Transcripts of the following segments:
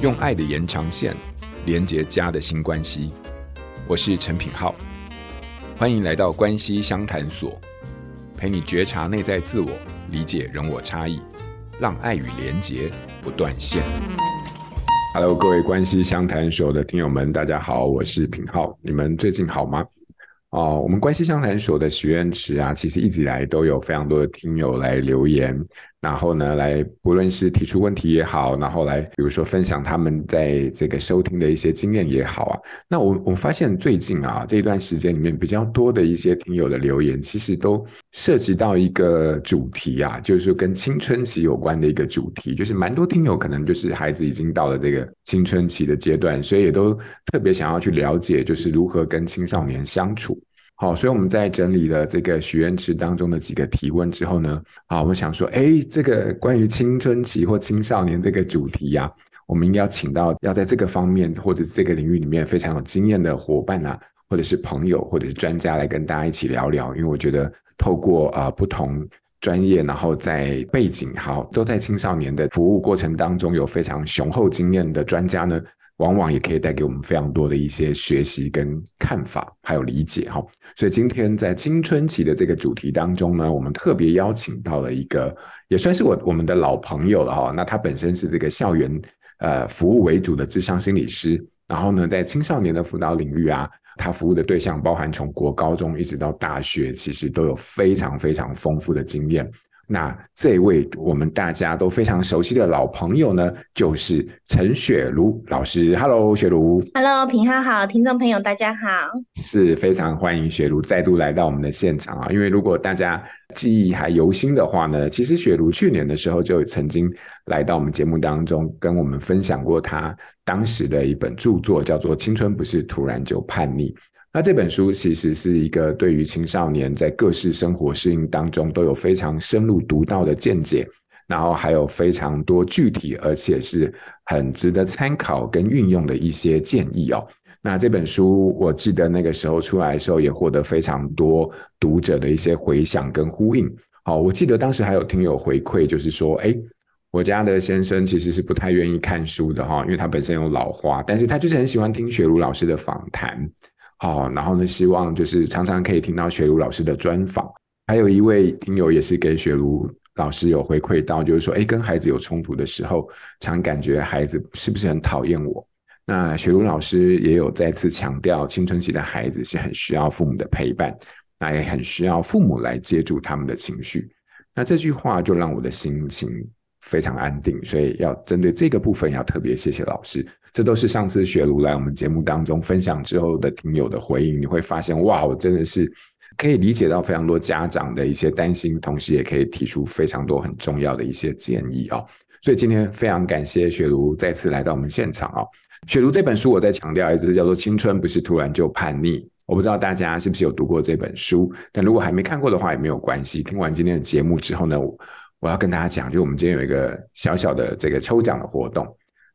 用爱的延长线连接家的新关系。我是陈品浩，欢迎来到关系相谈所，陪你觉察内在自我，理解人我差异，让爱与连结不断线。Hello，各位关系相谈所的听友们，大家好，我是品浩，你们最近好吗？哦，我们关系相谈所的许愿池啊，其实一直以来都有非常多的听友来留言，然后呢，来不论是提出问题也好，然后来比如说分享他们在这个收听的一些经验也好啊。那我我发现最近啊这一段时间里面比较多的一些听友的留言，其实都涉及到一个主题啊，就是跟青春期有关的一个主题，就是蛮多听友可能就是孩子已经到了这个青春期的阶段，所以也都特别想要去了解，就是如何跟青少年相处。好，所以我们在整理了这个许愿池当中的几个提问之后呢，啊，我们想说，哎，这个关于青春期或青少年这个主题呀，我们应该要请到要在这个方面或者这个领域里面非常有经验的伙伴啊，或者是朋友，或者是专家来跟大家一起聊聊，因为我觉得透过啊不同专业，然后在背景好都在青少年的服务过程当中有非常雄厚经验的专家呢。往往也可以带给我们非常多的一些学习跟看法，还有理解哈。所以今天在青春期的这个主题当中呢，我们特别邀请到了一个，也算是我我们的老朋友了哈。那他本身是这个校园呃服务为主的智商心理师，然后呢，在青少年的辅导领域啊，他服务的对象包含从国高中一直到大学，其实都有非常非常丰富的经验。那这位我们大家都非常熟悉的老朋友呢，就是陈雪茹老师。Hello，雪茹。Hello，平浩好，听众朋友大家好。是非常欢迎雪茹再度来到我们的现场啊！因为如果大家记忆还犹新的话呢，其实雪茹去年的时候就曾经来到我们节目当中，跟我们分享过她当时的一本著作，叫做《青春不是突然就叛逆》。那这本书其实是一个对于青少年在各式生活适应当中都有非常深入独到的见解，然后还有非常多具体而且是很值得参考跟运用的一些建议哦。那这本书我记得那个时候出来的时候也获得非常多读者的一些回响跟呼应。好，我记得当时还有听友回馈，就是说，哎，我家的先生其实是不太愿意看书的哈，因为他本身有老花，但是他就是很喜欢听雪茹老师的访谈。好，然后呢，希望就是常常可以听到雪茹老师的专访。还有一位听友也是给雪茹老师有回馈到，就是说，哎，跟孩子有冲突的时候，常感觉孩子是不是很讨厌我？那雪茹老师也有再次强调，青春期的孩子是很需要父母的陪伴，那也很需要父母来接住他们的情绪。那这句话就让我的心情非常安定，所以要针对这个部分要特别谢谢老师。这都是上次雪茹来我们节目当中分享之后的听友的回应，你会发现哇，我真的是可以理解到非常多家长的一些担心，同时也可以提出非常多很重要的一些建议哦。所以今天非常感谢雪茹再次来到我们现场哦。雪茹这本书我再强调一次，叫做《青春不是突然就叛逆》。我不知道大家是不是有读过这本书，但如果还没看过的话也没有关系。听完今天的节目之后呢，我要跟大家讲，就我们今天有一个小小的这个抽奖的活动，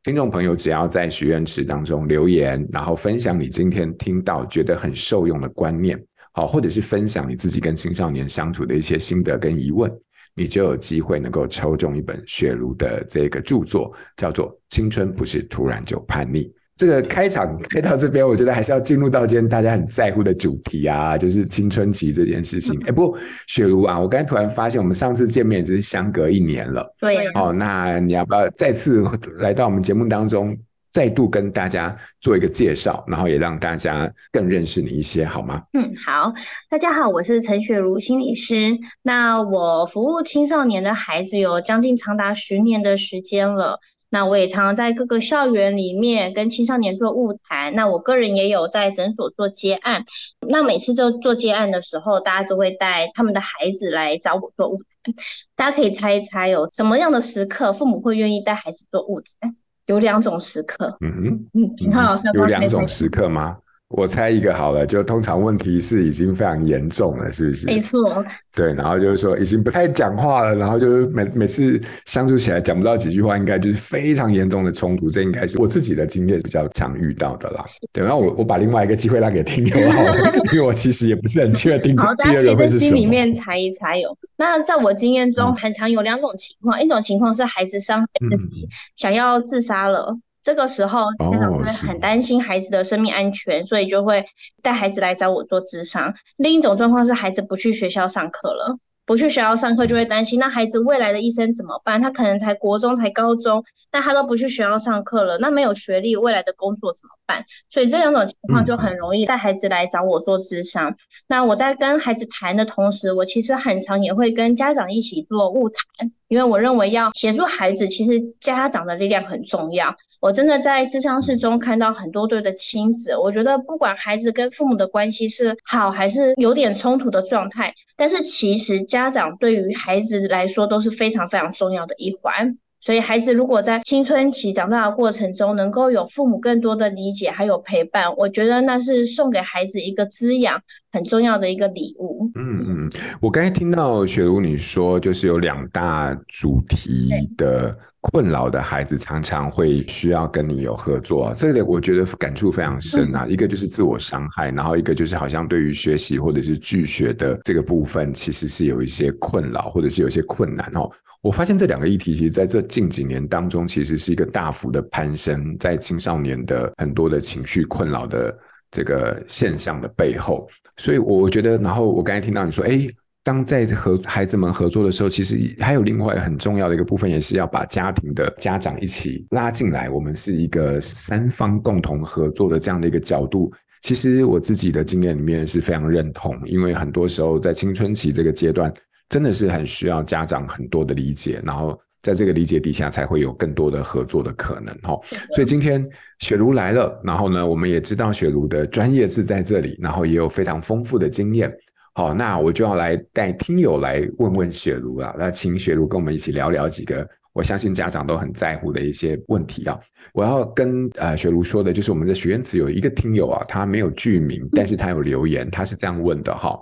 听众朋友只要在许愿池当中留言，然后分享你今天听到觉得很受用的观念，好，或者是分享你自己跟青少年相处的一些心得跟疑问，你就有机会能够抽中一本雪茹的这个著作，叫做《青春不是突然就叛逆》。这个开场开到这边，我觉得还是要进入到今天大家很在乎的主题啊，就是青春期这件事情。哎，不过雪茹啊，我刚才突然发现，我们上次见面只是相隔一年了。对。哦，那你要不要再次来到我们节目当中，再度跟大家做一个介绍，然后也让大家更认识你一些，好吗？嗯，好。大家好，我是陈雪茹心理师。那我服务青少年的孩子有将近长达十年的时间了。那我也常常在各个校园里面跟青少年做物谈。那我个人也有在诊所做接案。那每次做做接案的时候，大家都会带他们的孩子来找我做物谈。大家可以猜一猜，有什么样的时刻父母会愿意带孩子做物谈？有两种时刻。嗯哼，嗯，你看老师有两种时刻吗？我猜一个好了，就通常问题是已经非常严重了，是不是？没错。对，然后就是说已经不太讲话了，然后就是每每次相处起来讲不到几句话，应该就是非常严重的冲突。这应该是我自己的经验比较常遇到的啦。对，然后我我把另外一个机会让给听友好了，因为我其实也不是很确定第二个会是什么。心里面猜一猜有。那在我经验中，很常有两种情况，嗯、一种情况是孩子伤害自己，嗯、想要自杀了。这个时候家长会很担心孩子的生命安全，所以就会带孩子来找我做智商。另一种状况是孩子不去学校上课了。不去学校上课就会担心，那孩子未来的一生怎么办？他可能才国中才高中，那他都不去学校上课了，那没有学历，未来的工作怎么办？所以这两种情况就很容易带孩子来找我做智商。嗯、那我在跟孩子谈的同时，我其实很常也会跟家长一起做误谈，因为我认为要协助孩子，其实家长的力量很重要。我真的在智商室中看到很多对的亲子，我觉得不管孩子跟父母的关系是好还是有点冲突的状态，但是其实家长对于孩子来说都是非常非常重要的一环。所以孩子如果在青春期长大的过程中，能够有父母更多的理解还有陪伴，我觉得那是送给孩子一个滋养很重要的一个礼物。嗯嗯，我刚才听到雪茹你说，就是有两大主题的。困扰的孩子常常会需要跟你有合作啊，这个我觉得感触非常深啊。一个就是自我伤害，然后一个就是好像对于学习或者是拒学的这个部分，其实是有一些困扰或者是有一些困难哦。我发现这两个议题，其实在这近几年当中，其实是一个大幅的攀升，在青少年的很多的情绪困扰的这个现象的背后。所以我觉得，然后我刚才听到你说，哎。当在和孩子们合作的时候，其实还有另外很重要的一个部分，也是要把家庭的家长一起拉进来。我们是一个三方共同合作的这样的一个角度。其实我自己的经验里面是非常认同，因为很多时候在青春期这个阶段，真的是很需要家长很多的理解，然后在这个理解底下，才会有更多的合作的可能。哈，所以今天雪茹来了，然后呢，我们也知道雪茹的专业是在这里，然后也有非常丰富的经验。好，那我就要来带听友来问问雪茹了。那请雪茹跟我们一起聊聊几个我相信家长都很在乎的一些问题啊。我要跟呃雪茹说的就是，我们的许愿池有一个听友啊，他没有剧名，但是他有留言，他是这样问的哈。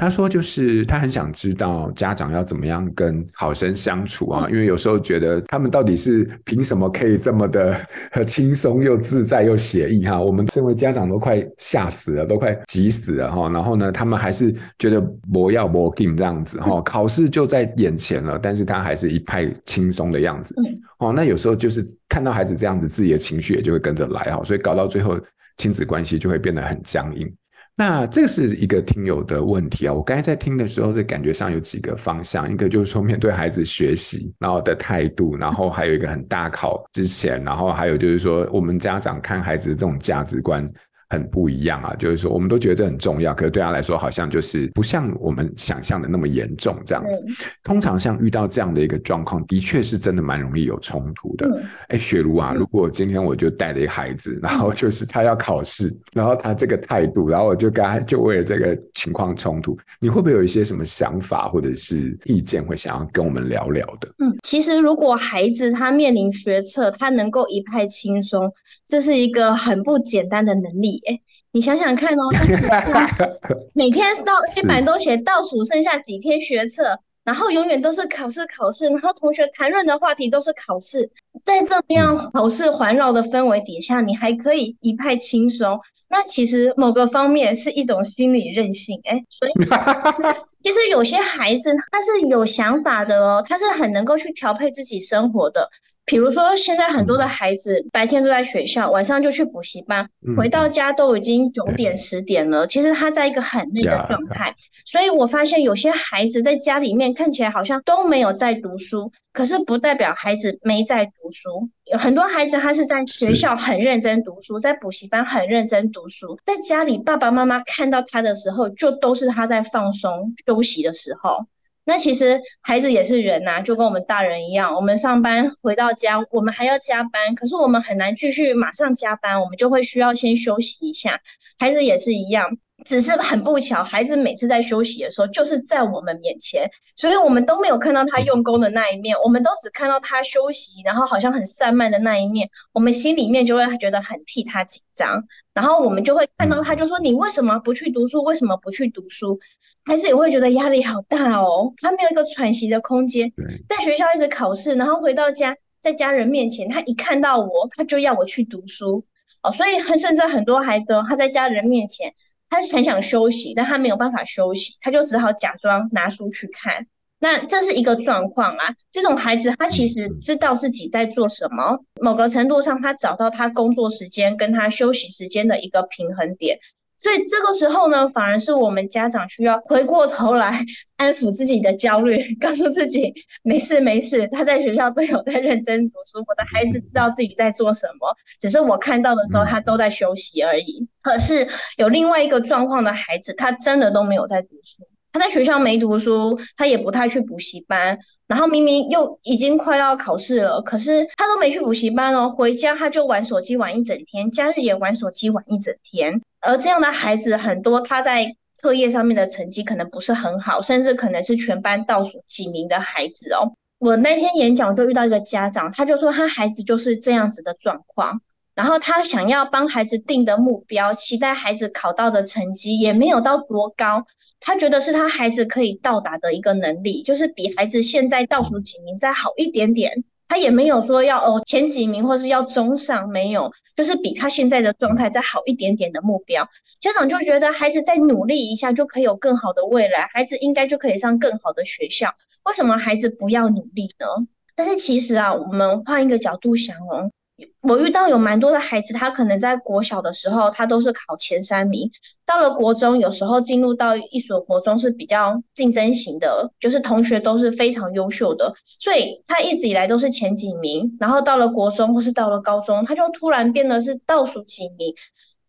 他说：“就是他很想知道家长要怎么样跟考生相处啊，因为有时候觉得他们到底是凭什么可以这么的轻松又自在又写意哈？我们身为家长都快吓死了，都快急死了哈。然后呢，他们还是觉得不要不给这样子哈，考试就在眼前了，但是他还是一派轻松的样子。哦，那有时候就是看到孩子这样子，自己的情绪也就会跟着来哈，所以搞到最后亲子关系就会变得很僵硬。”那这是一个听友的问题啊，我刚才在听的时候，这感觉上有几个方向，一个就是说面对孩子学习然后的态度，然后还有一个很大考之前，然后还有就是说我们家长看孩子的这种价值观。很不一样啊，就是说我们都觉得这很重要，可是对他来说好像就是不像我们想象的那么严重这样子。通常像遇到这样的一个状况，的确是真的蛮容易有冲突的。哎、嗯，雪茹啊，如果今天我就带着一个孩子，然后就是他要考试，然后他这个态度，然后我就跟他就为了这个情况冲突，你会不会有一些什么想法或者是意见会想要跟我们聊聊的？嗯，其实如果孩子他面临学测，他能够一派轻松，这是一个很不简单的能力。哎，你想想看哦，每天到黑板都写倒数剩下几天学测，然后永远都是考试考试，然后同学谈论的话题都是考试，在这样考试环绕的氛围底下，你还可以一派轻松，那其实某个方面是一种心理韧性。哎，所以 其实有些孩子他是有想法的哦，他是很能够去调配自己生活的。比如说，现在很多的孩子白天都在学校，晚上就去补习班，回到家都已经九点十点了。其实他在一个很累的状态，所以我发现有些孩子在家里面看起来好像都没有在读书，可是不代表孩子没在读书。有很多孩子他是在学校很认真读书，在补习班很认真读书，在家里爸爸妈妈看到他的时候，就都是他在放松休息的时候。那其实孩子也是人呐，就跟我们大人一样，我们上班回到家，我们还要加班，可是我们很难继续马上加班，我们就会需要先休息一下。孩子也是一样，只是很不巧，孩子每次在休息的时候，就是在我们面前，所以我们都没有看到他用功的那一面，我们都只看到他休息，然后好像很散漫的那一面，我们心里面就会觉得很替他紧张，然后我们就会看到他就说：“你为什么不去读书？为什么不去读书？”孩子也会觉得压力好大哦，他没有一个喘息的空间，在学校一直考试，然后回到家，在家人面前，他一看到我，他就要我去读书哦，所以甚至很多孩子哦，他在家人面前，他很想休息，但他没有办法休息，他就只好假装拿书去看。那这是一个状况啊。这种孩子他其实知道自己在做什么，某个程度上他找到他工作时间跟他休息时间的一个平衡点。所以这个时候呢，反而是我们家长需要回过头来 安抚自己的焦虑，告诉自己没事没事，他在学校都有在认真读书，我的孩子知道自己在做什么，只是我看到的时候他都在休息而已。可是有另外一个状况的孩子，他真的都没有在读书，他在学校没读书，他也不太去补习班。然后明明又已经快要考试了，可是他都没去补习班哦，回家他就玩手机玩一整天，假日也玩手机玩一整天。而这样的孩子很多，他在课业上面的成绩可能不是很好，甚至可能是全班倒数几名的孩子哦。我那天演讲就遇到一个家长，他就说他孩子就是这样子的状况，然后他想要帮孩子定的目标，期待孩子考到的成绩也没有到多高。他觉得是他孩子可以到达的一个能力，就是比孩子现在倒数几名再好一点点。他也没有说要哦前几名或是要中上，没有，就是比他现在的状态再好一点点的目标。家长就觉得孩子再努力一下就可以有更好的未来，孩子应该就可以上更好的学校。为什么孩子不要努力呢？但是其实啊，我们换一个角度想哦。我遇到有蛮多的孩子，他可能在国小的时候，他都是考前三名。到了国中，有时候进入到一所国中是比较竞争型的，就是同学都是非常优秀的，所以他一直以来都是前几名。然后到了国中或是到了高中，他就突然变得是倒数几名。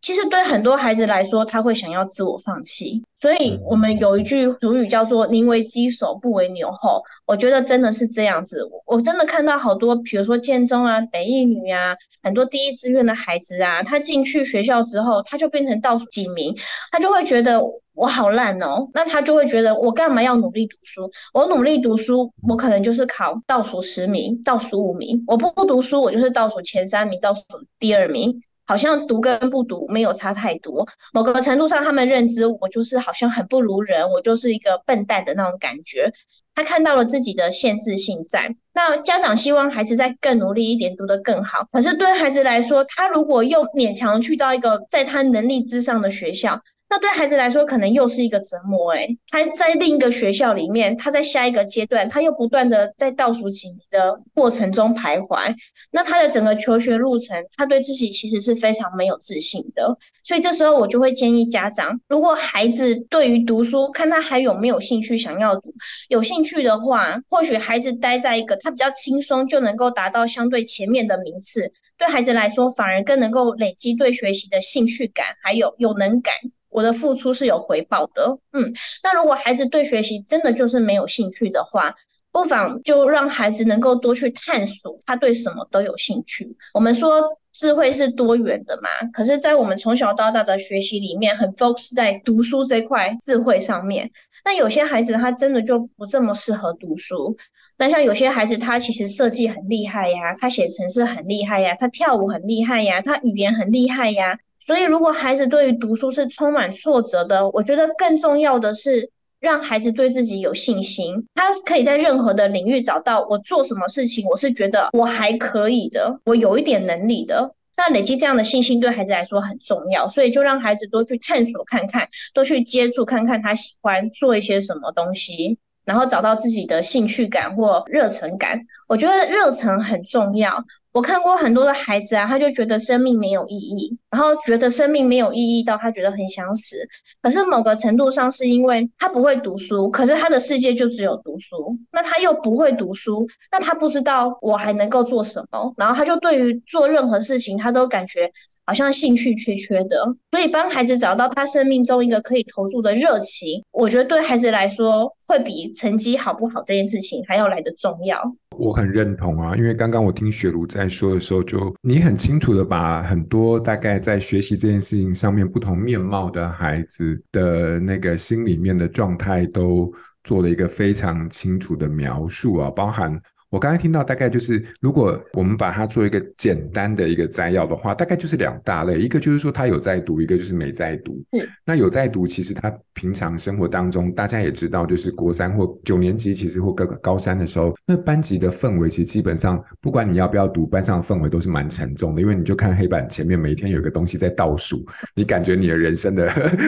其实对很多孩子来说，他会想要自我放弃，所以我们有一句俗语叫做“宁为鸡首，不为牛后”。我觉得真的是这样子，我真的看到好多，比如说建中啊、北一女啊，很多第一志愿的孩子啊，他进去学校之后，他就变成倒数几名，他就会觉得我好烂哦，那他就会觉得我干嘛要努力读书？我努力读书，我可能就是考倒数十名、倒数五名；我不不读书，我就是倒数前三名、倒数第二名。好像读跟不读没有差太多，某个程度上，他们认知我就是好像很不如人，我就是一个笨蛋的那种感觉。他看到了自己的限制性在，那家长希望孩子再更努力一点，读得更好。可是对孩子来说，他如果又勉强去到一个在他能力之上的学校。那对孩子来说，可能又是一个折磨诶，他在另一个学校里面，他在下一个阶段，他又不断的在倒数几名的过程中徘徊。那他的整个求学路程，他对自己其实是非常没有自信的。所以这时候我就会建议家长，如果孩子对于读书，看他还有没有兴趣想要读，有兴趣的话，或许孩子待在一个他比较轻松就能够达到相对前面的名次，对孩子来说反而更能够累积对学习的兴趣感，还有有能感。我的付出是有回报的，嗯，那如果孩子对学习真的就是没有兴趣的话，不妨就让孩子能够多去探索，他对什么都有兴趣。我们说智慧是多元的嘛，可是，在我们从小到大的学习里面，很 focus 在读书这块智慧上面。那有些孩子他真的就不这么适合读书，那像有些孩子他其实设计很厉害呀，他写程式很厉害呀，他跳舞很厉害呀，他语言很厉害呀。所以，如果孩子对于读书是充满挫折的，我觉得更重要的是让孩子对自己有信心。他可以在任何的领域找到我做什么事情，我是觉得我还可以的，我有一点能力的。那累积这样的信心对孩子来说很重要，所以就让孩子多去探索看看，多去接触看看他喜欢做一些什么东西，然后找到自己的兴趣感或热忱感。我觉得热忱很重要。我看过很多的孩子啊，他就觉得生命没有意义，然后觉得生命没有意义到他觉得很想死。可是某个程度上是因为他不会读书，可是他的世界就只有读书。那他又不会读书，那他不知道我还能够做什么，然后他就对于做任何事情他都感觉好像兴趣缺缺的。所以帮孩子找到他生命中一个可以投注的热情，我觉得对孩子来说会比成绩好不好这件事情还要来得重要。我很认同啊，因为刚刚我听雪茹在说的时候，就你很清楚的把很多大概在学习这件事情上面不同面貌的孩子的那个心里面的状态都做了一个非常清楚的描述啊，包含我刚才听到大概就是，如果我们把它做一个简单的一个摘要的话，大概就是两大类，一个就是说他有在读，一个就是没在读。嗯，那有在读，其实他平常生活当中，大家也知道，就是国三或九年级，其实或各个高三的时候，那班级的氛围其实基本上，不管你要不要读，班上的氛围都是蛮沉重的，因为你就看黑板前面每天有一个东西在倒数，你感觉你的人生的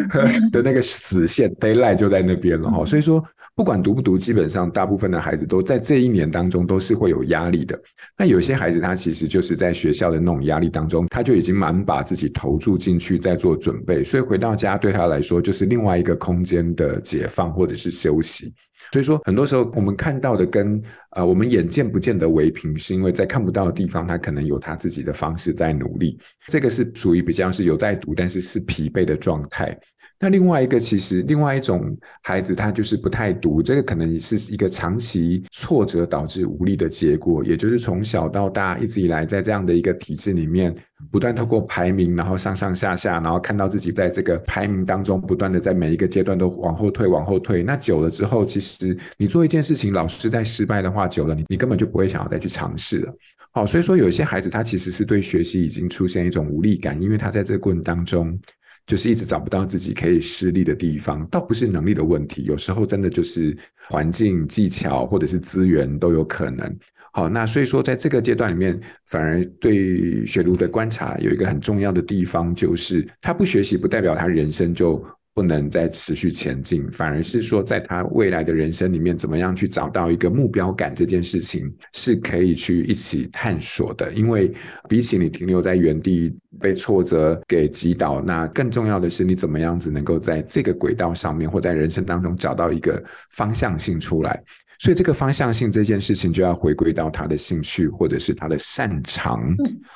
的那个死线 d a y l i g h t 就在那边了哈。所以说，不管读不读，基本上大部分的孩子都在这一年当中都都是会有压力的。那有些孩子他其实就是在学校的那种压力当中，他就已经蛮把自己投注进去，在做准备，所以回到家对他来说就是另外一个空间的解放或者是休息。所以说，很多时候我们看到的跟呃我们眼见不见的维平，是因为在看不到的地方，他可能有他自己的方式在努力。这个是属于比较是有在读，但是是疲惫的状态。那另外一个，其实另外一种孩子，他就是不太读，这个可能是一个长期挫折导致无力的结果，也就是从小到大一直以来在这样的一个体制里面，不断透过排名，然后上上下下，然后看到自己在这个排名当中不断的在每一个阶段都往后退，往后退。那久了之后，其实你做一件事情，老是在失败的话，久了你你根本就不会想要再去尝试了。好，所以说有些孩子他其实是对学习已经出现一种无力感，因为他在这个过程当中。就是一直找不到自己可以施力的地方，倒不是能力的问题，有时候真的就是环境、技巧或者是资源都有可能。好，那所以说在这个阶段里面，反而对雪茹的观察有一个很重要的地方，就是他不学习不代表他人生就。不能再持续前进，反而是说，在他未来的人生里面，怎么样去找到一个目标感，这件事情是可以去一起探索的。因为比起你停留在原地被挫折给击倒，那更重要的是你怎么样子能够在这个轨道上面，或在人生当中找到一个方向性出来。所以，这个方向性这件事情就要回归到他的兴趣，或者是他的擅长，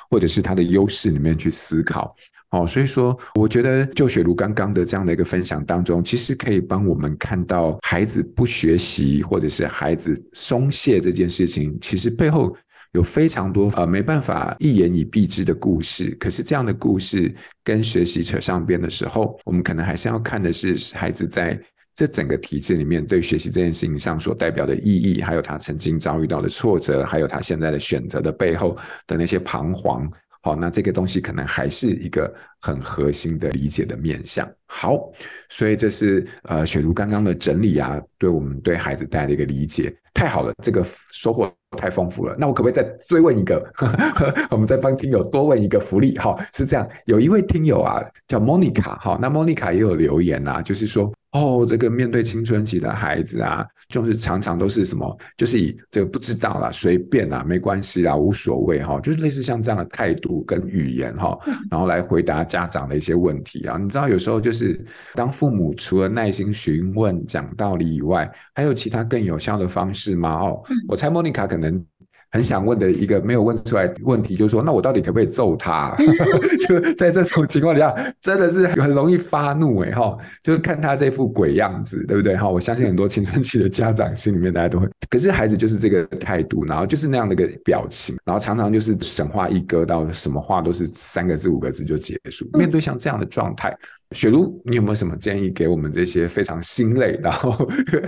或者是他的优势里面去思考。哦，所以说，我觉得就雪茹刚刚的这样的一个分享当中，其实可以帮我们看到孩子不学习或者是孩子松懈这件事情，其实背后有非常多呃没办法一言以蔽之的故事。可是这样的故事跟学习扯上边的时候，我们可能还是要看的是孩子在这整个体制里面对学习这件事情上所代表的意义，还有他曾经遭遇到的挫折，还有他现在的选择的背后的那些彷徨。好，那这个东西可能还是一个很核心的理解的面向。好，所以这是呃雪茹刚刚的整理啊，对我们对孩子带来的一个理解，太好了，这个收获太丰富了。那我可不可以再追问一个？我们再帮听友多问一个福利。好，是这样，有一位听友啊叫 Monica，好，那 Monica 也有留言啊，就是说。哦，这个面对青春期的孩子啊，就是常常都是什么，就是以这个不知道啦、随便啦、没关系啦、无所谓哈，就是类似像这样的态度跟语言哈，然后来回答家长的一些问题啊。你知道，有时候就是当父母除了耐心询问、讲道理以外，还有其他更有效的方式吗？哦，我猜莫妮卡可能。很想问的一个没有问出来问题，就是说，那我到底可不可以揍他？就在这种情况底下，真的是很容易发怒哎哈！就是看他这副鬼样子，对不对哈？我相信很多青春期的家长心里面大家都会，可是孩子就是这个态度，然后就是那样的一个表情，然后常常就是神话一哥到什么话都是三个字五个字就结束。面对像这样的状态，雪茹，你有没有什么建议给我们这些非常心累，然后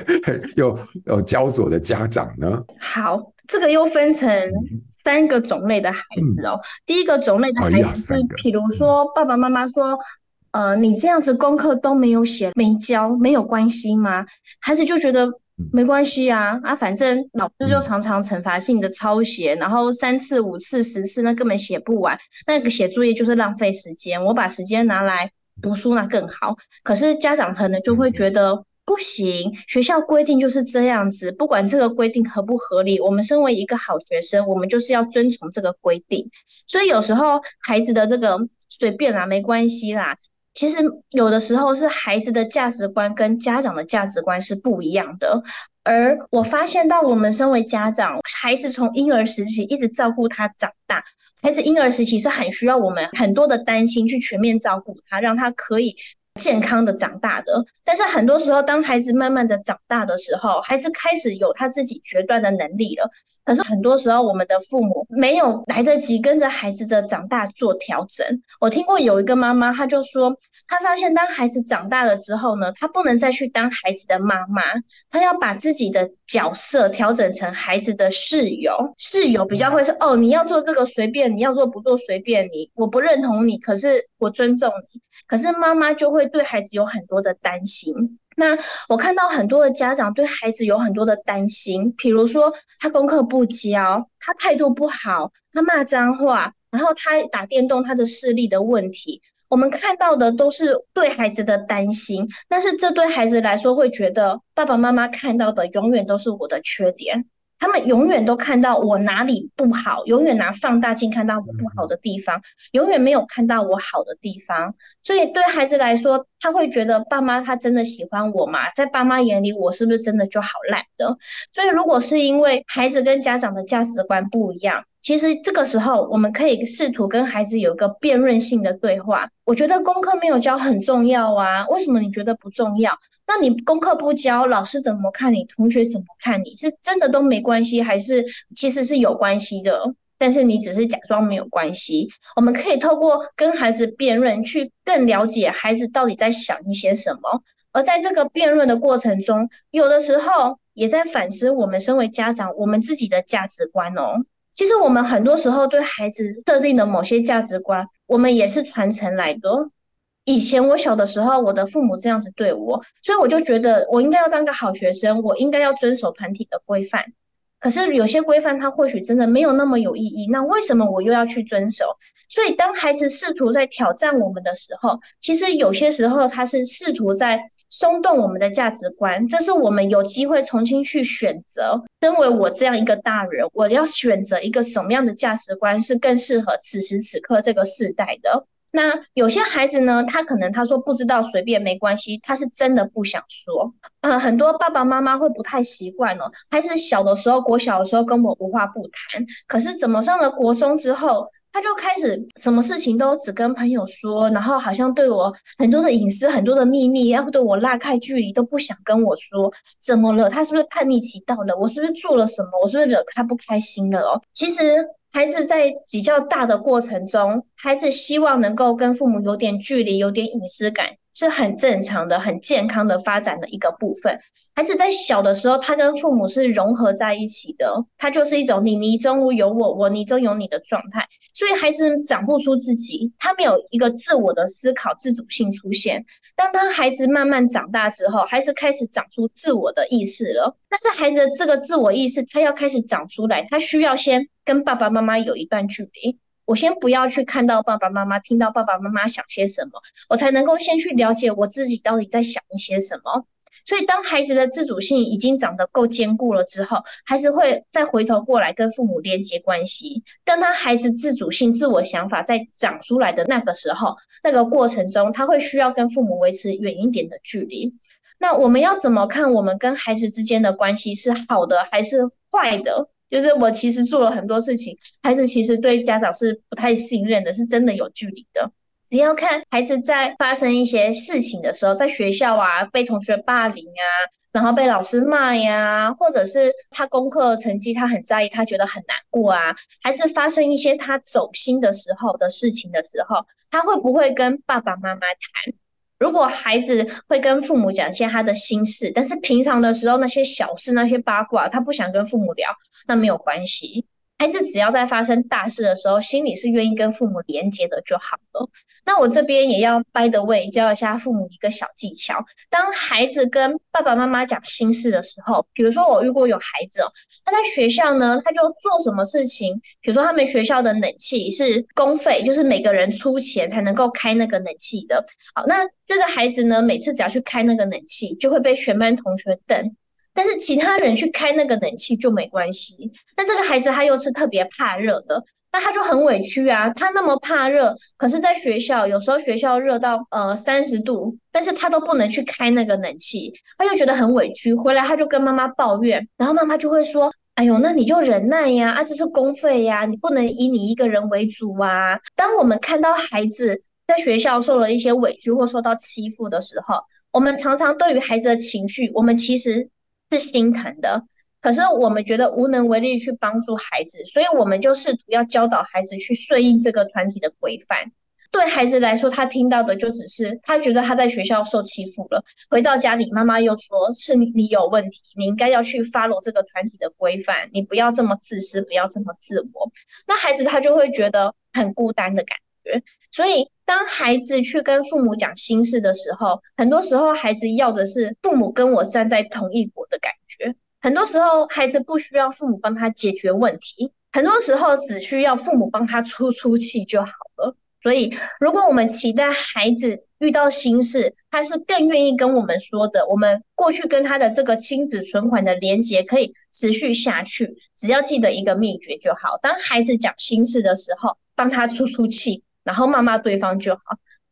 又又焦灼的家长呢？好。这个又分成三个种类的孩子哦。嗯、第一个种类的孩子是，比如说爸爸妈妈说，呃，你这样子功课都没有写、没教，没有关系吗？孩子就觉得没关系啊，啊，反正老师就常常惩罚性的抄写，然后三次、五次、十次，那根本写不完。那个写作业就是浪费时间，我把时间拿来读书那更好。可是家长可能就会觉得。不行，学校规定就是这样子，不管这个规定合不合理，我们身为一个好学生，我们就是要遵从这个规定。所以有时候孩子的这个随便啦，没关系啦，其实有的时候是孩子的价值观跟家长的价值观是不一样的。而我发现到，我们身为家长，孩子从婴儿时期一直照顾他长大，孩子婴儿时期是很需要我们很多的担心，去全面照顾他，让他可以。健康的长大的。但是很多时候，当孩子慢慢的长大的时候，孩子开始有他自己决断的能力了。可是很多时候，我们的父母没有来得及跟着孩子的长大做调整。我听过有一个妈妈，她就说，她发现当孩子长大了之后呢，她不能再去当孩子的妈妈，她要把自己的角色调整成孩子的室友。室友比较会是哦，你要做这个随便，你要做不做随便你，我不认同你，可是我尊重你。可是妈妈就会对孩子有很多的担心。那我看到很多的家长对孩子有很多的担心，比如说他功课不交，他态度不好，他骂脏话，然后他打电动，他的视力的问题。我们看到的都是对孩子的担心，但是这对孩子来说会觉得爸爸妈妈看到的永远都是我的缺点。他们永远都看到我哪里不好，永远拿放大镜看到我不好的地方，永远没有看到我好的地方。所以对孩子来说，他会觉得爸妈他真的喜欢我吗？在爸妈眼里，我是不是真的就好烂的？所以如果是因为孩子跟家长的价值观不一样，其实这个时候我们可以试图跟孩子有一个辩论性的对话。我觉得功课没有交很重要啊，为什么你觉得不重要？那你功课不交，老师怎么看你？同学怎么看你？是真的都没关系，还是其实是有关系的？但是你只是假装没有关系。我们可以透过跟孩子辩论，去更了解孩子到底在想一些什么。而在这个辩论的过程中，有的时候也在反思我们身为家长，我们自己的价值观哦。其实我们很多时候对孩子设定的某些价值观，我们也是传承来的。以前我小的时候，我的父母这样子对我，所以我就觉得我应该要当个好学生，我应该要遵守团体的规范。可是有些规范它或许真的没有那么有意义，那为什么我又要去遵守？所以当孩子试图在挑战我们的时候，其实有些时候他是试图在松动我们的价值观，这是我们有机会重新去选择。身为我这样一个大人，我要选择一个什么样的价值观是更适合此时此刻这个世代的。那有些孩子呢，他可能他说不知道，随便没关系，他是真的不想说。呃，很多爸爸妈妈会不太习惯哦，孩子小的时候，国小的时候跟我无话不谈，可是怎么上了国中之后，他就开始什么事情都只跟朋友说，然后好像对我很多的隐私、很多的秘密，要对我拉开距离，都不想跟我说。怎么了？他是不是叛逆期到了？我是不是做了什么？我是不是惹他不开心了哦？其实。孩子在比较大的过程中，孩子希望能够跟父母有点距离，有点隐私感。是很正常的、很健康的发展的一个部分。孩子在小的时候，他跟父母是融合在一起的，他就是一种你泥中有我，我泥中有你的状态。所以孩子长不出自己，他没有一个自我的思考、自主性出现。当当孩子慢慢长大之后，孩子开始长出自我的意识了。但是孩子的这个自我意识，他要开始长出来，他需要先跟爸爸妈妈有一段距离。我先不要去看到爸爸妈妈，听到爸爸妈妈想些什么，我才能够先去了解我自己到底在想一些什么。所以，当孩子的自主性已经长得够坚固了之后，孩子会再回头过来跟父母连接关系。当他孩子自主性、自我想法在长出来的那个时候，那个过程中，他会需要跟父母维持远一点的距离。那我们要怎么看我们跟孩子之间的关系是好的还是坏的？就是我其实做了很多事情，孩子其实对家长是不太信任的，是真的有距离的。只要看孩子在发生一些事情的时候，在学校啊被同学霸凌啊，然后被老师骂呀，或者是他功课成绩他很在意，他觉得很难过啊，还是发生一些他走心的时候的事情的时候，他会不会跟爸爸妈妈谈？如果孩子会跟父母讲一些他的心事，但是平常的时候那些小事、那些八卦，他不想跟父母聊，那没有关系。孩子只要在发生大事的时候，心里是愿意跟父母连接的就好了。那我这边也要 by the way 教一下父母一个小技巧：当孩子跟爸爸妈妈讲心事的时候，比如说我遇过有孩子哦，他在学校呢，他就做什么事情，比如说他们学校的冷气是公费，就是每个人出钱才能够开那个冷气的。好，那这个孩子呢，每次只要去开那个冷气，就会被全班同学瞪。但是其他人去开那个冷气就没关系。那这个孩子他又是特别怕热的，那他就很委屈啊。他那么怕热，可是在学校有时候学校热到呃三十度，但是他都不能去开那个冷气，他就觉得很委屈。回来他就跟妈妈抱怨，然后妈妈就会说：“哎呦，那你就忍耐呀，啊，这是公费呀，你不能以你一个人为主啊。”当我们看到孩子。在学校受了一些委屈或受到欺负的时候，我们常常对于孩子的情绪，我们其实是心疼的，可是我们觉得无能为力去帮助孩子，所以我们就试图要教导孩子去顺应这个团体的规范。对孩子来说，他听到的就只是他觉得他在学校受欺负了，回到家里，妈妈又说是你有问题，你应该要去 follow 这个团体的规范，你不要这么自私，不要这么自我。那孩子他就会觉得很孤单的感觉。所以，当孩子去跟父母讲心事的时候，很多时候孩子要的是父母跟我站在同一。很多时候，孩子不需要父母帮他解决问题，很多时候只需要父母帮他出出气就好了。所以，如果我们期待孩子遇到心事，他是更愿意跟我们说的，我们过去跟他的这个亲子存款的连结可以持续下去。只要记得一个秘诀就好：当孩子讲心事的时候，帮他出出气。然后骂骂对方就好，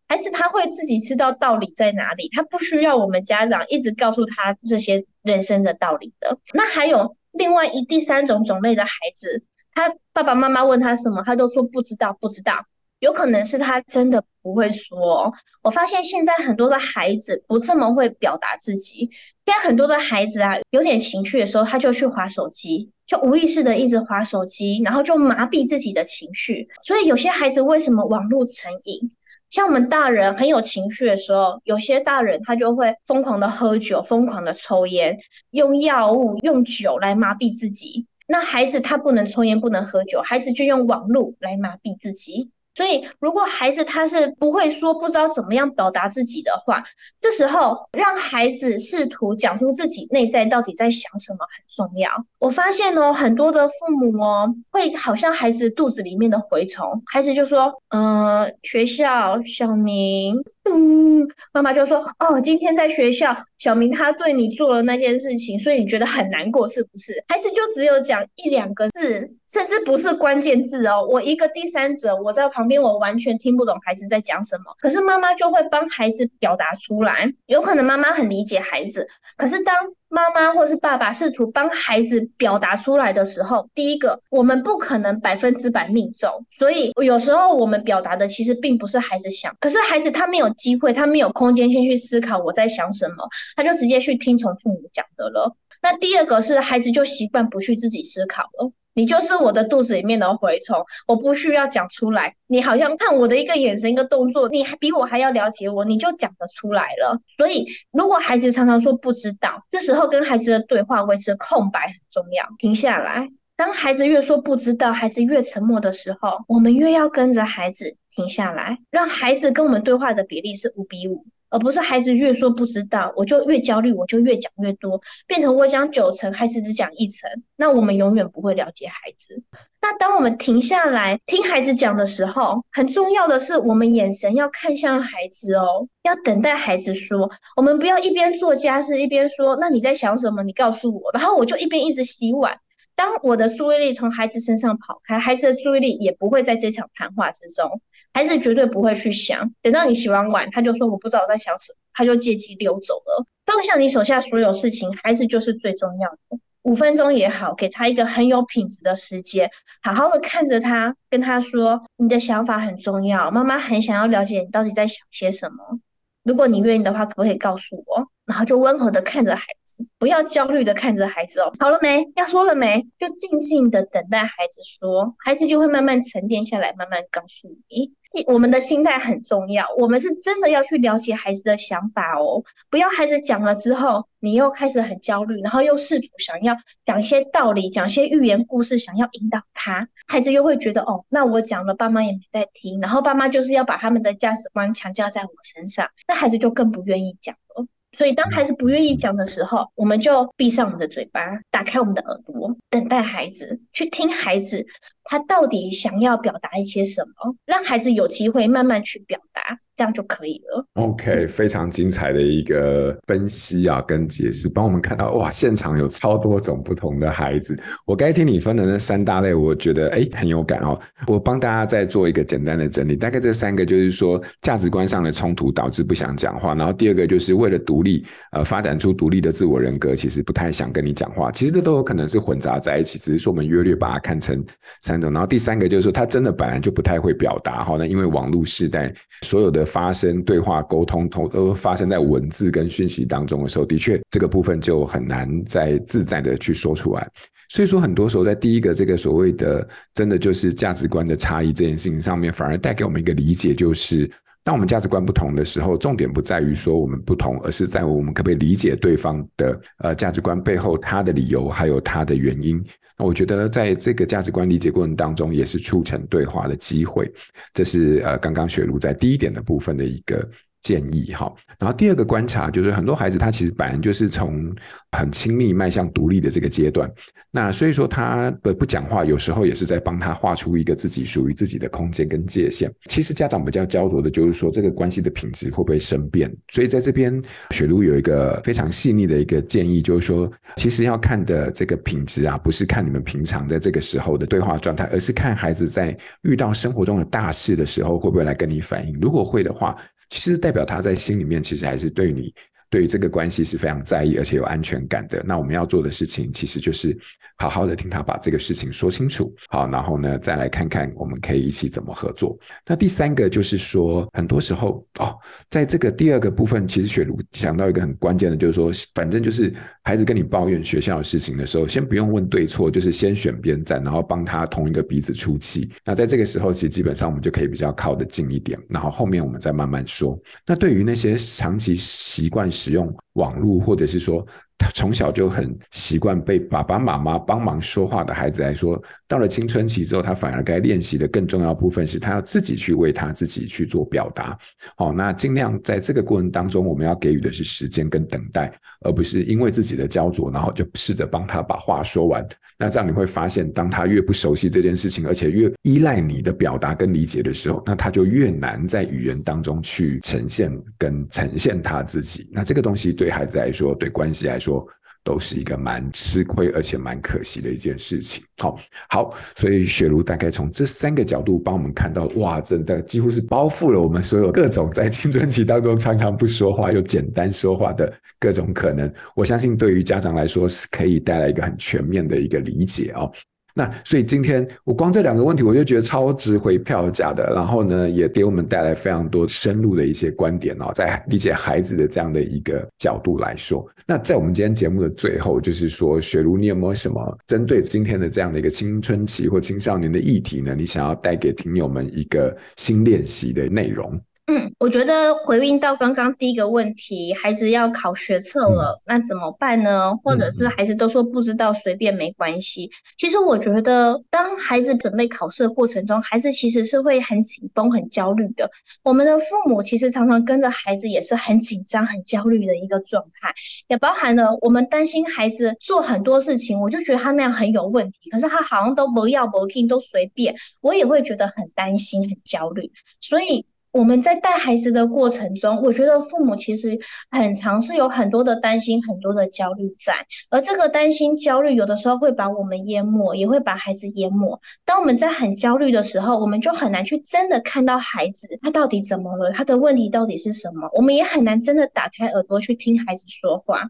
孩子他会自己知道道理在哪里，他不需要我们家长一直告诉他这些人生的道理的。那还有另外一第三种种类的孩子，他爸爸妈妈问他什么，他都说不知道，不知道。有可能是他真的不会说。我发现现在很多的孩子不这么会表达自己，现在很多的孩子啊，有点情绪的时候，他就去滑手机，就无意识的一直滑手机，然后就麻痹自己的情绪。所以有些孩子为什么网络成瘾？像我们大人很有情绪的时候，有些大人他就会疯狂的喝酒，疯狂的抽烟，用药物、用酒来麻痹自己。那孩子他不能抽烟，不能喝酒，孩子就用网络来麻痹自己。所以，如果孩子他是不会说，不知道怎么样表达自己的话，这时候让孩子试图讲出自己内在到底在想什么很重要。我发现哦，很多的父母哦，会好像孩子肚子里面的蛔虫，孩子就说：“嗯、学校小明。”嗯，妈妈就说：“哦，今天在学校，小明他对你做了那件事情，所以你觉得很难过，是不是？”孩子就只有讲一两个字，甚至不是关键字哦。我一个第三者，我在旁边，我完全听不懂孩子在讲什么。可是妈妈就会帮孩子表达出来，有可能妈妈很理解孩子，可是当妈妈或是爸爸试图帮孩子表达出来的时候，第一个，我们不可能百分之百命中，所以有时候我们表达的其实并不是孩子想，可是孩子他没有机会，他没有空间先去思考我在想什么，他就直接去听从父母讲的了。那第二个是孩子就习惯不去自己思考了。你就是我的肚子里面的蛔虫，我不需要讲出来。你好像看我的一个眼神、一个动作，你还比我还要了解我，你就讲得出来了。所以，如果孩子常常说不知道，这时候跟孩子的对话维持空白很重要。停下来，当孩子越说不知道，孩子越沉默的时候，我们越要跟着孩子停下来，让孩子跟我们对话的比例是五比五。而不是孩子越说不知道，我就越焦虑，我就越讲越多，变成我讲九成，孩子只讲一成，那我们永远不会了解孩子。那当我们停下来听孩子讲的时候，很重要的是，我们眼神要看向孩子哦，要等待孩子说。我们不要一边做家事一边说，那你在想什么？你告诉我，然后我就一边一直洗碗。当我的注意力从孩子身上跑开，孩子的注意力也不会在这场谈话之中。孩子绝对不会去想，等到你洗完碗，他就说我不知道在想什么，他就借机溜走了。放下你手下所有事情，孩子就是最重要的。五分钟也好，给他一个很有品质的时间，好好的看着他，跟他说你的想法很重要，妈妈很想要了解你到底在想些什么。如果你愿意的话，可不可以告诉我？然后就温和的看着孩子，不要焦虑的看着孩子哦。好了没？要说了没？就静静的等待孩子说，孩子就会慢慢沉淀下来，慢慢告诉你。我们的心态很重要，我们是真的要去了解孩子的想法哦，不要孩子讲了之后，你又开始很焦虑，然后又试图想要讲一些道理，讲一些寓言故事，想要引导他，孩子又会觉得哦，那我讲了，爸妈也没在听，然后爸妈就是要把他们的价值观强加在我身上，那孩子就更不愿意讲了。所以当孩子不愿意讲的时候，我们就闭上我们的嘴巴，打开我们的耳朵，等待孩子，去听孩子。他到底想要表达一些什么？让孩子有机会慢慢去表达，这样就可以了。OK，非常精彩的一个分析啊，跟解释，帮我们看到哇，现场有超多种不同的孩子。我该听你分的那三大类，我觉得哎很有感哦。我帮大家再做一个简单的整理，大概这三个就是说价值观上的冲突导致不想讲话，然后第二个就是为了独立，呃，发展出独立的自我人格，其实不太想跟你讲话。其实这都有可能是混杂在一起，只是说我们约略把它看成三。然后第三个就是说他真的本来就不太会表达哈，那因为网络时代所有的发生、对话、沟通都都发生在文字跟讯息当中的时候，的确这个部分就很难再自在的去说出来。所以说，很多时候在第一个这个所谓的真的就是价值观的差异这件事情上面，反而带给我们一个理解，就是。当我们价值观不同的时候，重点不在于说我们不同，而是在于我们可不可以理解对方的呃价值观背后他的理由，还有他的原因。那我觉得在这个价值观理解过程当中，也是促成对话的机会。这是呃刚刚雪茹在第一点的部分的一个。建议哈，然后第二个观察就是，很多孩子他其实本来就是从很亲密迈向独立的这个阶段，那所以说他的不讲话，有时候也是在帮他画出一个自己属于自己的空间跟界限。其实家长比较焦灼的就是说，这个关系的品质会不会生变？所以在这边，雪茹有一个非常细腻的一个建议，就是说，其实要看的这个品质啊，不是看你们平常在这个时候的对话状态，而是看孩子在遇到生活中的大事的时候，会不会来跟你反应。如果会的话，其实代表他在心里面，其实还是对你。对于这个关系是非常在意，而且有安全感的。那我们要做的事情，其实就是好好的听他把这个事情说清楚。好，然后呢，再来看看我们可以一起怎么合作。那第三个就是说，很多时候哦，在这个第二个部分，其实雪茹想到一个很关键的，就是说，反正就是孩子跟你抱怨学校的事情的时候，先不用问对错，就是先选边站，然后帮他同一个鼻子出气。那在这个时候，其实基本上我们就可以比较靠得近一点，然后后面我们再慢慢说。那对于那些长期习惯，使用网络，或者是说他从小就很习惯被爸爸妈妈帮忙说话的孩子来说，到了青春期之后，他反而该练习的更重要部分是他要自己去为他自己去做表达。好，那尽量在这个过程当中，我们要给予的是时间跟等待，而不是因为自己的焦灼，然后就试着帮他把话说完。那这样你会发现，当他越不熟悉这件事情，而且越依赖你的表达跟理解的时候，那他就越难在语言当中去呈现跟呈现他自己。那这个东西对孩子来说，对关系来说，说都是一个蛮吃亏而且蛮可惜的一件事情。好，好，所以雪茹大概从这三个角度帮我们看到，哇，真的几乎是包覆了我们所有各种在青春期当中常常不说话又简单说话的各种可能。我相信对于家长来说，是可以带来一个很全面的一个理解哦。那所以今天我光这两个问题，我就觉得超值回票价的。然后呢，也给我们带来非常多深入的一些观点哦，在理解孩子的这样的一个角度来说。那在我们今天节目的最后，就是说，雪茹，你有没有什么针对今天的这样的一个青春期或青少年的议题呢？你想要带给听友们一个新练习的内容？嗯，我觉得回应到刚刚第一个问题，孩子要考学测了，嗯、那怎么办呢？或者是孩子都说不知道，随便没关系。其实我觉得，当孩子准备考试的过程中，孩子其实是会很紧绷、很焦虑的。我们的父母其实常常跟着孩子，也是很紧张、很焦虑的一个状态，也包含了我们担心孩子做很多事情，我就觉得他那样很有问题，可是他好像都不要不听，都随便，我也会觉得很担心、很焦虑，所以。我们在带孩子的过程中，我觉得父母其实很常是有很多的担心、很多的焦虑在，而这个担心、焦虑有的时候会把我们淹没，也会把孩子淹没。当我们在很焦虑的时候，我们就很难去真的看到孩子他到底怎么了，他的问题到底是什么。我们也很难真的打开耳朵去听孩子说话。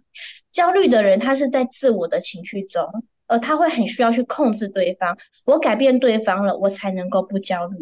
焦虑的人，他是在自我的情绪中。而他会很需要去控制对方，我改变对方了，我才能够不焦虑。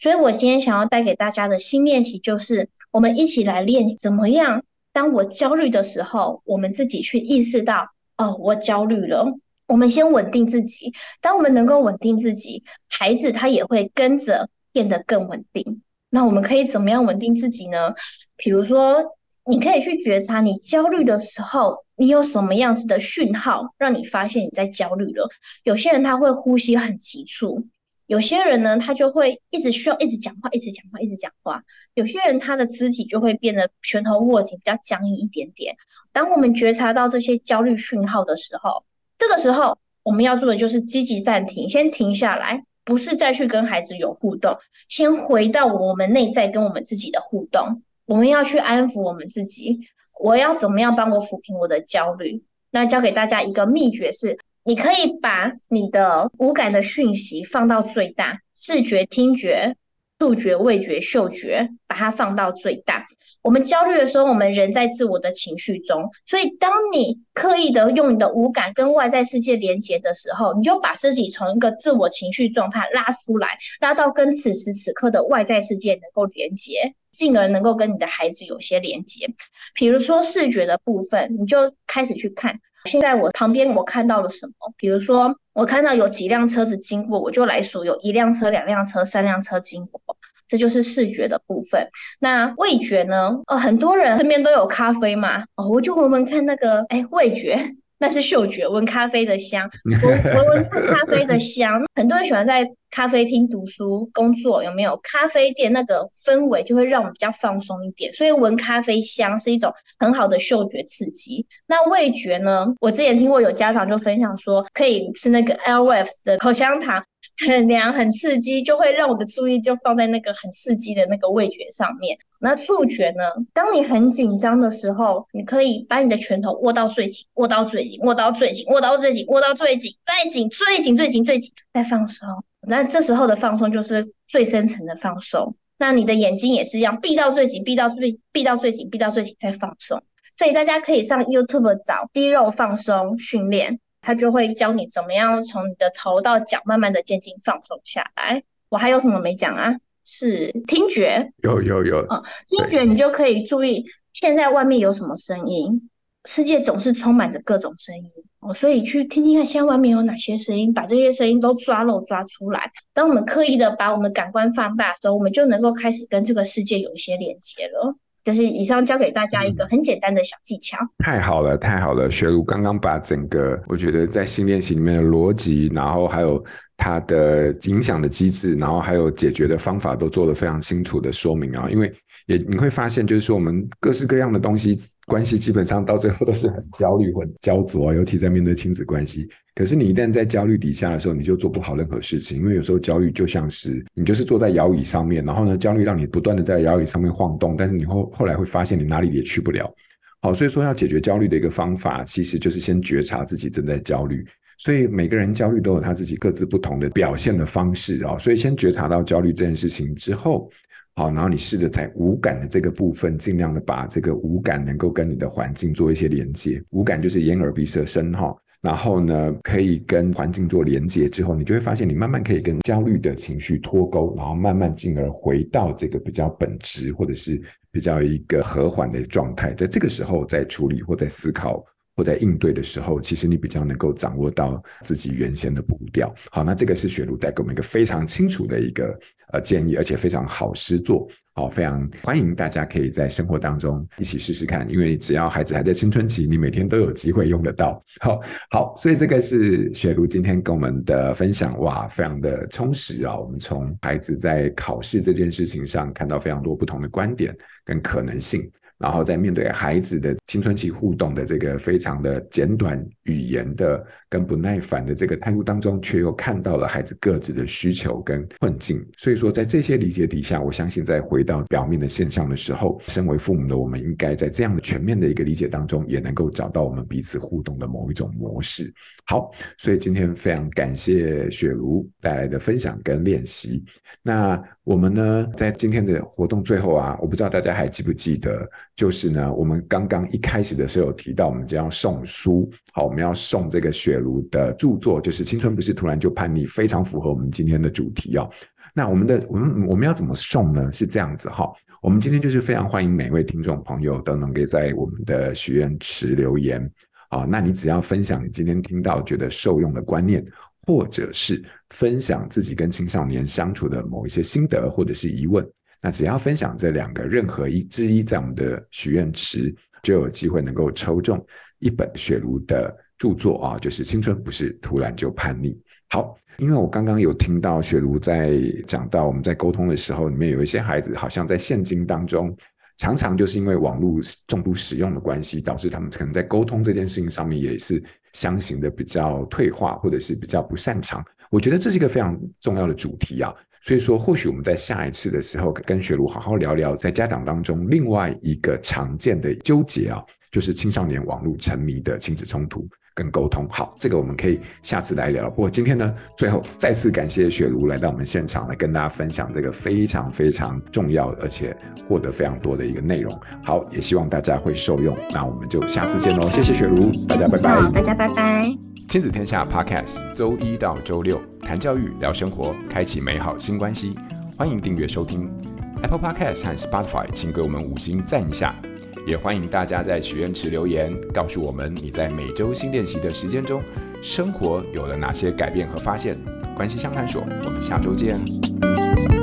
所以，我今天想要带给大家的新练习就是，我们一起来练怎么样。当我焦虑的时候，我们自己去意识到，哦，我焦虑了。我们先稳定自己。当我们能够稳定自己，孩子他也会跟着变得更稳定。那我们可以怎么样稳定自己呢？比如说，你可以去觉察你焦虑的时候。你有什么样子的讯号让你发现你在焦虑了？有些人他会呼吸很急促，有些人呢，他就会一直需要一直讲话，一直讲话，一直讲话。有些人他的肢体就会变得拳头握紧，比较僵硬一点点。当我们觉察到这些焦虑讯号的时候，这个时候我们要做的就是积极暂停，先停下来，不是再去跟孩子有互动，先回到我们内在跟我们自己的互动。我们要去安抚我们自己。我要怎么样帮我抚平我的焦虑？那教给大家一个秘诀是：你可以把你的五感的讯息放到最大，视觉、听觉、触觉、味觉、嗅觉，把它放到最大。我们焦虑的时候，我们人在自我的情绪中，所以当你刻意的用你的五感跟外在世界连接的时候，你就把自己从一个自我情绪状态拉出来，拉到跟此时此刻的外在世界能够连接，进而能够跟你的孩子有些连接。比如说视觉的部分，你就开始去看，现在我旁边我看到了什么？比如说我看到有几辆车子经过，我就来数，有一辆车、两辆车、三辆车经过。这就是视觉的部分。那味觉呢？哦，很多人身边都有咖啡嘛。哦，我就闻闻看那个，哎，味觉那是嗅觉，闻咖啡的香，闻闻闻咖啡的香。很多人喜欢在咖啡厅读书、工作，有没有？咖啡店那个氛围就会让我们比较放松一点，所以闻咖啡香是一种很好的嗅觉刺激。那味觉呢？我之前听过有家长就分享说，可以吃那个 Airwaves 的口香糖。很凉，很刺激，就会让我的注意就放在那个很刺激的那个味觉上面。那触觉呢？当你很紧张的时候，你可以把你的拳头握到最紧，握到最紧，握到最紧，握到最紧，握到最紧，再紧，最紧，最紧，最紧，再放松。那这时候的放松就是最深层的放松。那你的眼睛也是一样，闭到最紧，闭到最，闭到最紧，闭到最紧，再放松。所以大家可以上 YouTube 找肌肉放松训练。他就会教你怎么样从你的头到脚慢慢的渐进放松下来。我还有什么没讲啊？是听觉，有有有。嗯，听觉你就可以注意现在外面有什么声音。世界总是充满着各种声音哦，所以去听听看现在外面有哪些声音，把这些声音都抓漏抓出来。当我们刻意的把我们的感官放大的时候，我们就能够开始跟这个世界有一些连接了。就是以上教给大家一个很简单的小技巧。太好了，太好了！雪茹刚刚把整个我觉得在新练习里面的逻辑，然后还有它的影响的机制，然后还有解决的方法，都做得非常清楚的说明啊。因为也你会发现，就是说我们各式各样的东西关系，基本上到最后都是很焦虑、很焦灼，尤其在面对亲子关系。可是你一旦在焦虑底下的时候，你就做不好任何事情，因为有时候焦虑就像是你就是坐在摇椅上面，然后呢，焦虑让你不断的在摇椅上面晃动，但是你后后来会发现你哪里也去不了。好，所以说要解决焦虑的一个方法，其实就是先觉察自己正在焦虑。所以每个人焦虑都有他自己各自不同的表现的方式啊，所以先觉察到焦虑这件事情之后，好，然后你试着在五感的这个部分，尽量的把这个五感能够跟你的环境做一些连接。五感就是眼耳鼻舌身哈。然后呢，可以跟环境做连接之后，你就会发现，你慢慢可以跟焦虑的情绪脱钩，然后慢慢进而回到这个比较本质，或者是比较一个和缓的状态。在这个时候，在处理或在思考或在应对的时候，其实你比较能够掌握到自己原先的步调。好，那这个是雪茹带给我们一个非常清楚的一个呃建议，而且非常好实作。好，非常欢迎大家可以在生活当中一起试试看，因为只要孩子还在青春期，你每天都有机会用得到。好，好，所以这个是雪茹今天跟我们的分享，哇，非常的充实啊！我们从孩子在考试这件事情上看到非常多不同的观点跟可能性。然后在面对孩子的青春期互动的这个非常的简短语言的跟不耐烦的这个态度当中，却又看到了孩子各自的需求跟困境。所以说，在这些理解底下，我相信在回到表面的现象的时候，身为父母的我们，应该在这样的全面的一个理解当中，也能够找到我们彼此互动的某一种模式。好，所以今天非常感谢雪茹带来的分享跟练习。那我们呢，在今天的活动最后啊，我不知道大家还记不记得，就是呢，我们刚刚一开始的时候有提到，我们将要送书，好，我们要送这个雪茹的著作，就是《青春不是突然就叛逆》，非常符合我们今天的主题哦。那我们的我们我们要怎么送呢？是这样子哈，我们今天就是非常欢迎每位听众朋友都能够在我们的许愿池留言，啊，那你只要分享你今天听到觉得受用的观念。或者是分享自己跟青少年相处的某一些心得或者是疑问，那只要分享这两个任何一之一，在我们的许愿池就有机会能够抽中一本雪茹的著作啊，就是《青春不是突然就叛逆》。好，因为我刚刚有听到雪茹在讲到我们在沟通的时候，里面有一些孩子好像在现今当中。常常就是因为网络重度使用的关系，导致他们可能在沟通这件事情上面也是相形的比较退化，或者是比较不擅长。我觉得这是一个非常重要的主题啊，所以说或许我们在下一次的时候跟雪茹好好聊聊，在家长当中另外一个常见的纠结啊，就是青少年网络沉迷的亲子冲突跟沟通。好，这个我们可以下次来聊。不过今天呢，最后再次感谢雪茹来到我们现场来跟大家分享这个非常非常重要而且获得非常多的一个内容。好，也希望大家会受用。那我们就下次见喽，谢谢雪茹，大家拜拜。好，大家拜拜。亲子天下 Podcast，周一到周六谈教育、聊生活，开启美好新关系。欢迎订阅收听 Apple Podcast 和 Spotify，请给我们五星赞一下。也欢迎大家在许愿池留言，告诉我们你在每周新练习的时间中，生活有了哪些改变和发现。关系相谈所，我们下周见。